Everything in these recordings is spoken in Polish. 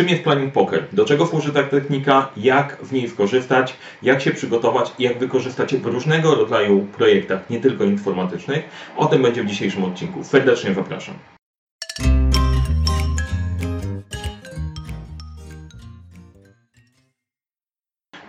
Czym jest planning poker? Do czego służy ta technika? Jak w niej skorzystać? Jak się przygotować i jak wykorzystać w różnego rodzaju projektach, nie tylko informatycznych? O tym będzie w dzisiejszym odcinku. Serdecznie zapraszam.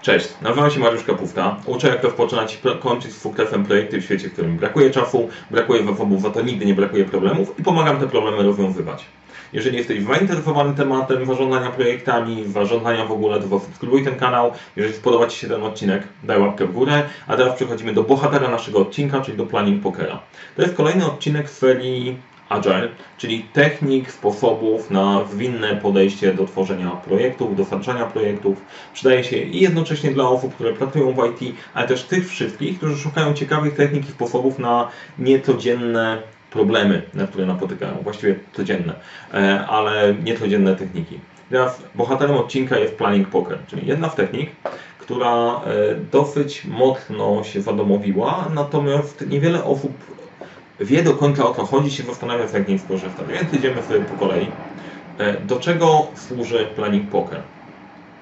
Cześć, nazywam się Mariusz Kapufta. Uczę jak to rozpoczynać i kończyć z sukcesem projekty w świecie, w którym brakuje czasu, brakuje zasobów, za to nigdy nie brakuje problemów i pomagam te problemy rozwiązywać. Jeżeli jesteś zainteresowany tematem zarządzania projektami, zarządzania w ogóle, to subskrybuj ten kanał. Jeżeli spodoba Ci się ten odcinek, daj łapkę w górę. A teraz przechodzimy do bohatera naszego odcinka, czyli do Planning Pokera. To jest kolejny odcinek z serii Agile, czyli technik, sposobów na zwinne podejście do tworzenia projektów, dostarczania projektów. Przydaje się i jednocześnie dla osób, które pracują w IT, ale też tych wszystkich, którzy szukają ciekawych technik i sposobów na niecodzienne problemy, na które napotykają, właściwie codzienne, e, ale niecodzienne techniki. Teraz bohaterem odcinka jest Planning Poker, czyli jedna z technik, która e, dosyć mocno się zadomowiła, natomiast niewiele osób wie do końca o co chodzi, się zastanawia, jak niej skorzystać. Więc idziemy sobie po kolei. E, do czego służy Planning Poker?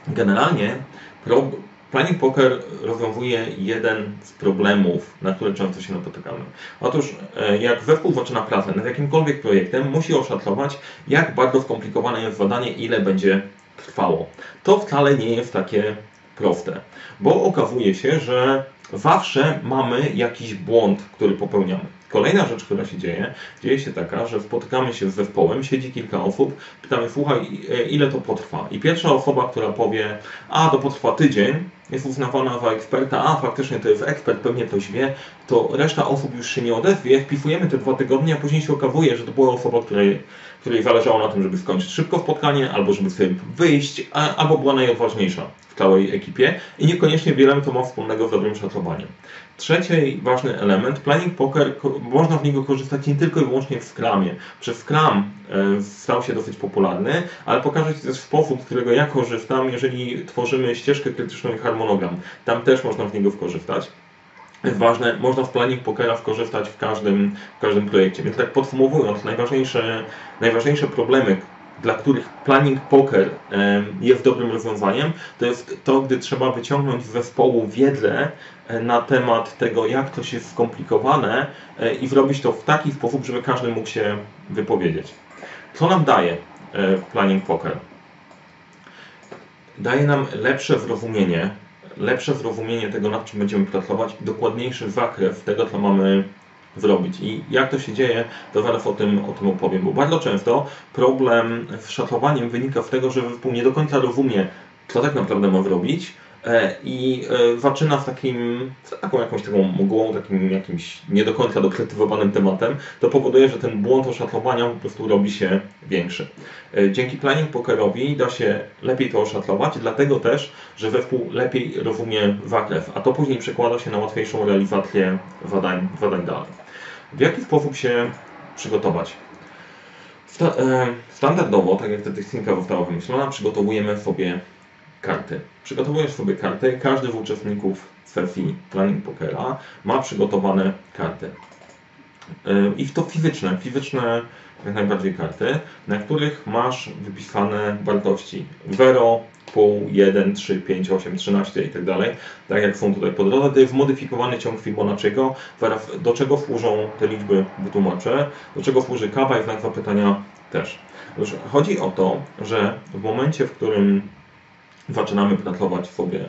Generalnie Planning Poker rozwiązuje jeden z problemów, na które często się napotykamy. Otóż, e, jak zespół zaczyna pracę nad jakimkolwiek projektem, musi oszacować, jak bardzo skomplikowane jest zadanie, ile będzie trwało. To wcale nie jest takie proste, bo okazuje się, że zawsze mamy jakiś błąd, który popełniamy. Kolejna rzecz, która się dzieje, dzieje się taka, że spotykamy się z zespołem, siedzi kilka osób, pytamy, słuchaj, e, ile to potrwa? I pierwsza osoba, która powie, a to potrwa tydzień, jest uznawana za eksperta, a faktycznie to jest ekspert, pewnie ktoś wie, to reszta osób już się nie odezwie, wpisujemy te dwa tygodnie, a później się okazuje, że to była osoba, której, której zależało na tym, żeby skończyć szybko spotkanie, albo żeby sobie wyjść, a, albo była najodważniejsza całej ekipie i niekoniecznie wiele to ma wspólnego z dobrym szacowaniem. Trzeci ważny element, Planning Poker, można w niego korzystać nie tylko i wyłącznie w Scrumie. Przez Scrum e, stał się dosyć popularny, ale pokażę Ci też sposób, z którego ja korzystam, jeżeli tworzymy ścieżkę krytyczną i harmonogram. Tam też można z niego skorzystać ważne, można w planning pokera skorzystać w każdym, w każdym projekcie. Więc tak podsumowując, najważniejsze, najważniejsze problemy, dla których planning poker jest dobrym rozwiązaniem, to jest to, gdy trzeba wyciągnąć z zespołu wiedzę e, na temat tego, jak coś jest skomplikowane e, i zrobić to w taki sposób, żeby każdy mógł się wypowiedzieć. Co nam daje e, planning poker? Daje nam lepsze zrozumienie, lepsze zrozumienie tego, nad czym będziemy pracować, dokładniejszy zakres tego, co mamy zrobić. I jak to się dzieje, to zaraz o tym, o tym opowiem, bo bardzo często problem z szacowaniem wynika z tego, że zespół nie do końca rozumie, co tak naprawdę ma zrobić i e, zaczyna z takim, z taką jakąś taką mgłą, takim jakimś nie do końca dokretywowanym tematem, to powoduje, że ten błąd oszacowania po prostu robi się większy. E, dzięki planning pokerowi da się lepiej to oszacować, dlatego też, że zespół lepiej rozumie zakres, a to później przekłada się na łatwiejszą realizację zadań, zadań dalej. W jaki sposób się przygotować? E, standardowo, tak jak ta technika została wymyślona, przygotowujemy sobie karty. Przygotowujesz sobie karty, każdy z uczestników sesji Planning Pokera ma przygotowane karty. E, I to fizyczne, fizyczne jak najbardziej karty, na których masz wypisane wartości 0, pół, 1, 3, 5, 8, 13 i tak dalej, tak jak są tutaj po drodze. To jest modyfikowany ciąg Fibonacciego, do czego służą te liczby wytłumaczę, do czego służy kawa i znak zapytania też. Chodzi o to, że w momencie, w którym zaczynamy pracować sobie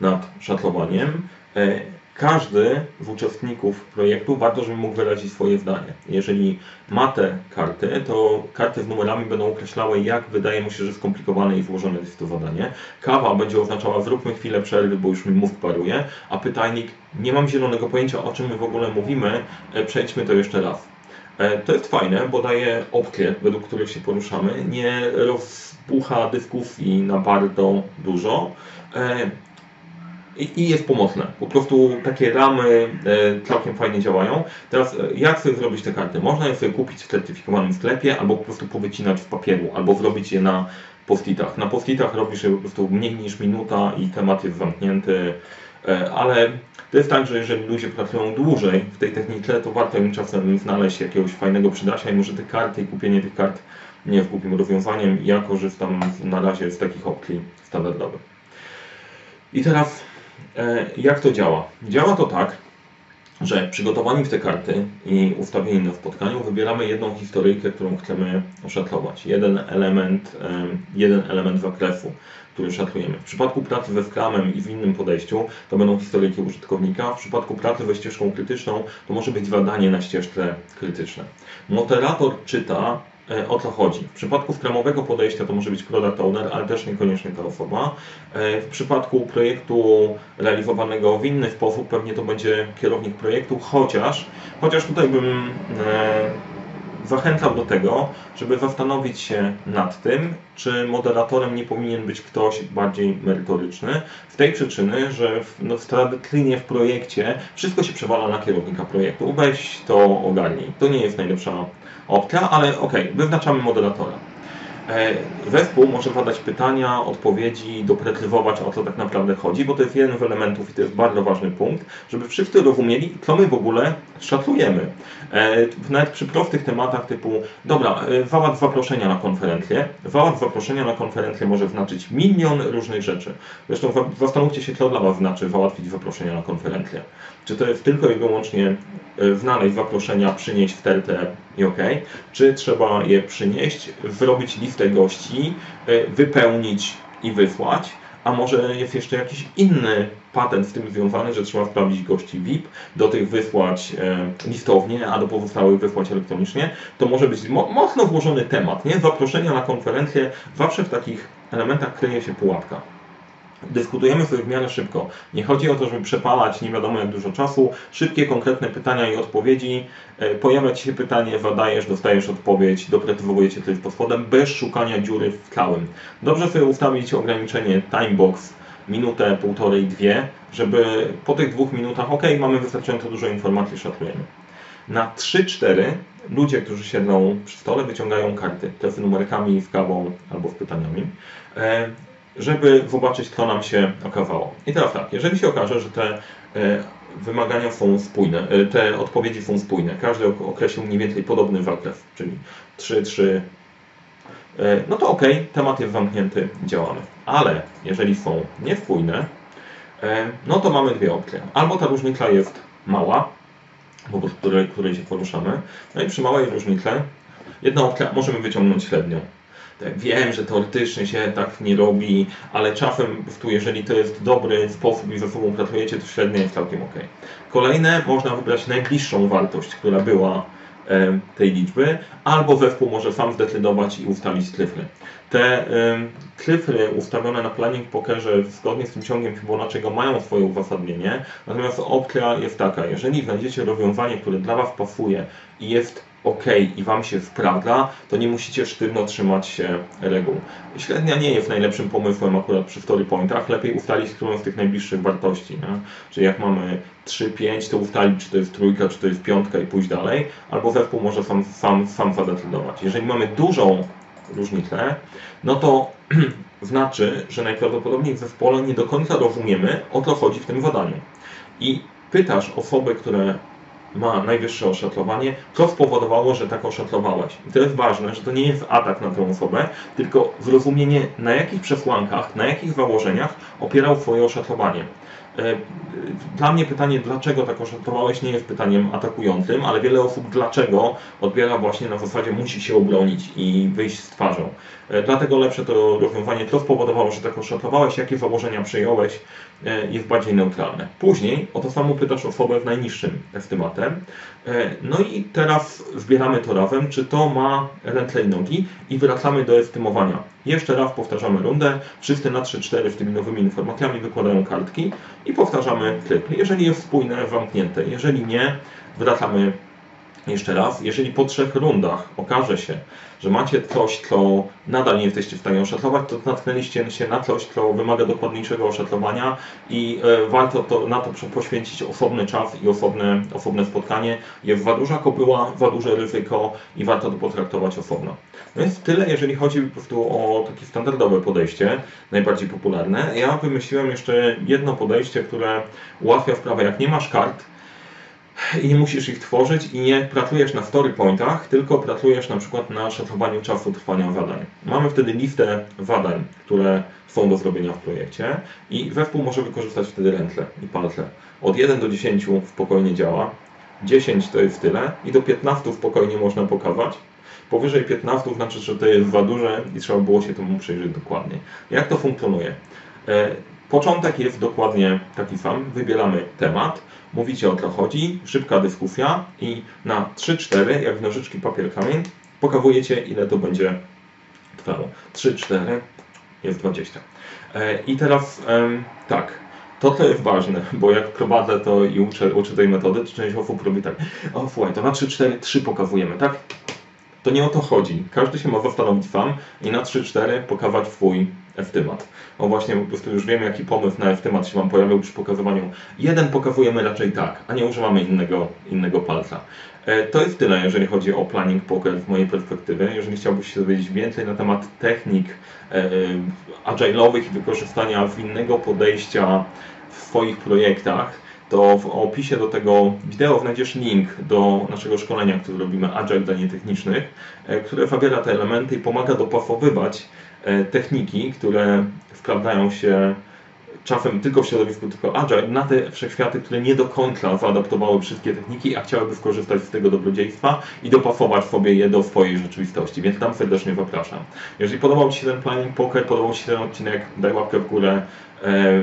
nad szacowaniem, e, każdy z uczestników projektu warto, żeby mógł wyrazić swoje zdanie. Jeżeli ma te karty, to karty z numerami będą określały, jak wydaje mu się, że skomplikowane i złożone jest to zadanie. Kawa będzie oznaczała zróbmy chwilę przerwy, bo już mi mózg paruje, a pytajnik nie mam zielonego pojęcia, o czym my w ogóle mówimy, e, przejdźmy to jeszcze raz. E, to jest fajne, bo daje opcje, według których się poruszamy. Nie rozpucha dyskusji na bardzo dużo. E, i, jest pomocne. Po prostu takie ramy e, całkiem fajnie działają. Teraz jak sobie zrobić te karty? Można je sobie kupić w certyfikowanym sklepie, albo po prostu powycinać w papieru, albo zrobić je na postitach. Na postitach robisz je po prostu mniej niż minuta i temat jest zamknięty, ale to jest tak, że jeżeli ludzie pracują dłużej w tej technice, to warto im czasem znaleźć jakiegoś fajnego przydasia i może te karty i kupienie tych kart nie jest głupim rozwiązaniem. Ja korzystam na razie z takich opcji standardowych. I teraz e, jak to działa? Działa to tak, że przygotowani w te karty i ustawieni na spotkaniu wybieramy jedną historyjkę, którą chcemy oszatlować. Jeden element, jeden element zakresu, który szatlujemy. W przypadku pracy ze Scrumem i w innym podejściu to będą historyjki użytkownika. W przypadku pracy ze ścieżką krytyczną to może być zadanie na ścieżce krytyczne. Moderator czyta o co chodzi. W przypadku skramowego podejścia to może być product owner, ale też niekoniecznie ta osoba. E, w przypadku projektu realizowanego w inny sposób pewnie to będzie kierownik projektu, chociaż, chociaż tutaj bym zachęcał do tego, żeby zastanowić się nad tym, czy moderatorem nie powinien być ktoś bardziej merytoryczny. Z tej przyczyny, że w, no, tradycyjnie w projekcie wszystko się przewala na kierownika projektu. Weź to ogarnij. To nie jest najlepsza opcja, ale ok, wyznaczamy moderatora. E, zespół może zadać pytania, odpowiedzi, doprecyzować o co tak naprawdę chodzi, bo to jest jeden z elementów i to jest bardzo ważny punkt, żeby wszyscy rozumieli, co my w ogóle szacujemy. E, nawet przy prostych tematach typu, dobra, e, załatw zaproszenia na konferencję. Załatw zaproszenia na konferencję może znaczyć milion różnych rzeczy. Zresztą zastanówcie się, co dla Was znaczy załatwić zaproszenia na konferencję. Czy to jest tylko i wyłącznie znaleźć zaproszenia, przynieść w tertę i ok, czy trzeba je przynieść, wyrobić listę gości, e, wypełnić i wysłać, a może jest jeszcze jakiś inny patent z tym związany, że trzeba sprawdzić gości VIP, do tych wysłać e, listownie, a do pozostałych wysłać elektronicznie. To może być mocno włożony temat, nie? Zaproszenia na konferencję, zawsze w takich elementach kryje się pułapka dyskutujemy sobie w miarę szybko. Nie chodzi o to, żeby przepalać nie wiadomo jak dużo czasu. Szybkie, konkretne pytania i odpowiedzi. E, pojawia Ci się pytanie, zadajesz, dostajesz odpowiedź, doprecyzowujecie coś pod spodem, bez szukania dziury w całym. Dobrze sobie ustawić ograniczenie timebox minutę, półtorej, dwie, żeby po tych dwóch minutach, ok, mamy wystarczająco dużo informacji, szacujemy. Na 3-4 ludzie, którzy siedzą przy stole, wyciągają karty, te z numerkami, z kawą albo z pytaniami. Żeby zobaczyć, kto nam się okazało. I teraz tak, jeżeli się okaże, że te e, wymagania są spójne, e, te odpowiedzi są spójne, każdy określił mniej więcej podobny zakres, czyli 3, 3, e, no to ok, temat jest zamknięty, działamy. Ale jeżeli są niespójne, no to mamy dwie opcje. Albo ta różnica jest mała, wobec której, której się poruszamy, no i przy małej różnicy jedna opcja możemy wyciągnąć średnią. Wiem, że teoretycznie się tak nie robi, ale czasem, tu jeżeli to jest dobry sposób i ze sobą pracujecie, to średnia jest całkiem ok. Kolejne, można wybrać najbliższą wartość, która była tej liczby, albo zespół może sam zdecydować i ustalić cyfry. Te cyfry ustawione na planning pokerze zgodnie z tym ciągiem Fibonacciego mają swoje uzasadnienie, natomiast opcja jest taka, jeżeli znajdziecie rozwiązanie, które dla Was pasuje i jest ok i Wam się sprawdza, to nie musicie sztywno trzymać się reguł. Średnia nie jest najlepszym pomysłem akurat przy story pointach. Lepiej ustalić którą z tych najbliższych wartości. Nie? Czyli jak mamy 3, 5, to ustalić, czy to jest trójka, czy to jest piątka i pójść dalej, albo zespół może sam, sam, sam zadecydować. Jeżeli mamy dużą różnicę, no to znaczy, że najprawdopodobniej w zespole nie do końca rozumiemy, o co chodzi w tym zadaniu. I pytasz osoby, które ma najwyższe oszatlowanie, co spowodowało, że tak oszatlowałeś. I to jest ważne, że to nie jest atak na tę osobę, tylko zrozumienie na jakich przesłankach, na jakich założeniach opierał Twoje oszatlowanie. E, dla mnie pytanie, dlaczego tak oszacowałeś, nie jest pytaniem atakującym, ale wiele osób dlaczego odbiera właśnie na zasadzie musi się obronić i wyjść z twarzą. E, dlatego lepsze to rozwiązanie, co spowodowało, że tak oszacowałeś, jakie założenia przyjąłeś, e, jest bardziej neutralne. Później o to samo pytasz osobę w najniższym estymatem. No i teraz zbieramy to razem, czy to ma ręce i nogi i wracamy do estymowania. Jeszcze raz powtarzamy rundę, wszyscy na 3-4 z tymi nowymi informacjami wykładają kartki i powtarzamy tryb. Jeżeli jest spójne, zamknięte. Jeżeli nie, wracamy jeszcze raz. Jeżeli po trzech rundach okaże się, że macie coś, co nadal nie jesteście w stanie oszaclować, to natknęliście się na coś, co wymaga dokładniejszego oszaclowania i e, warto to, na to poświęcić osobny czas i osobne, osobne spotkanie. Jest za duża kobyła, za duże ryzyko i warto to potraktować osobno. No więc tyle, jeżeli chodzi po prostu o takie standardowe podejście, najbardziej popularne. Ja wymyśliłem jeszcze jedno podejście, które ułatwia sprawę, jak nie masz kart, i nie musisz ich tworzyć i nie pracujesz na story pointach, tylko pracujesz na przykład na szacowaniu czasu trwania zadań. Mamy wtedy listę zadań, które są do zrobienia w projekcie i zespół może wykorzystać wtedy rętle i palce. Od 1 do 10 spokojnie działa, 10 to jest tyle i do 15 spokojnie można pokazać. Powyżej 15 znaczy, że to jest za duże i trzeba było się temu przyjrzeć dokładnie. Jak to funkcjonuje? Początek jest dokładnie taki sam. Wybieramy temat, mówicie o co chodzi, szybka dyskusja i na 3-4, jak w nożyczki papier kamień, pokazujecie ile to będzie trwało. 3-4 jest 20. E, I teraz tak, to co jest ważne, bo jak prowadzę to i uczę, uczę tej metody, to część osób robi tak, o słuchaj, to na 3-4, 3 pokazujemy, tak? To nie o to chodzi. Każdy się ma zastanowić sam i na 3-4 pokazać swój estemat. O właśnie, po prostu już wiemy, jaki pomysł na estemat się Wam pojawił przy pokazywaniu. Jeden pokazujemy raczej tak, a nie używamy innego, innego palca. E, to jest tyle, jeżeli chodzi o planning poker z mojej perspektywy. Jeżeli chciałbyś się dowiedzieć więcej na temat technik e, agile'owych i wykorzystania innego podejścia w swoich projektach, to w opisie do tego wideo znajdziesz link do naszego szkolenia, które robimy Agile dla nietechnicznych, e, które zawiera te elementy i pomaga dopasowywać techniki, które wprawdają się czasem tylko w środowisku tylko Agile, na te wszechświaty, które nie do końca zaadaptowały wszystkie techniki, a chciałyby skorzystać z tego dobrodziejstwa i dopasować sobie je do swojej rzeczywistości, więc tam serdecznie zapraszam. Jeżeli podobał Ci się ten planning poker, podobał Ci się ten odcinek, daj łapkę w górę, e,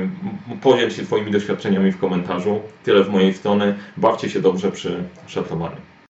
podziel się swoimi doświadczeniami w komentarzu. Tyle z mojej strony. Bawcie się dobrze przy szacowaniu.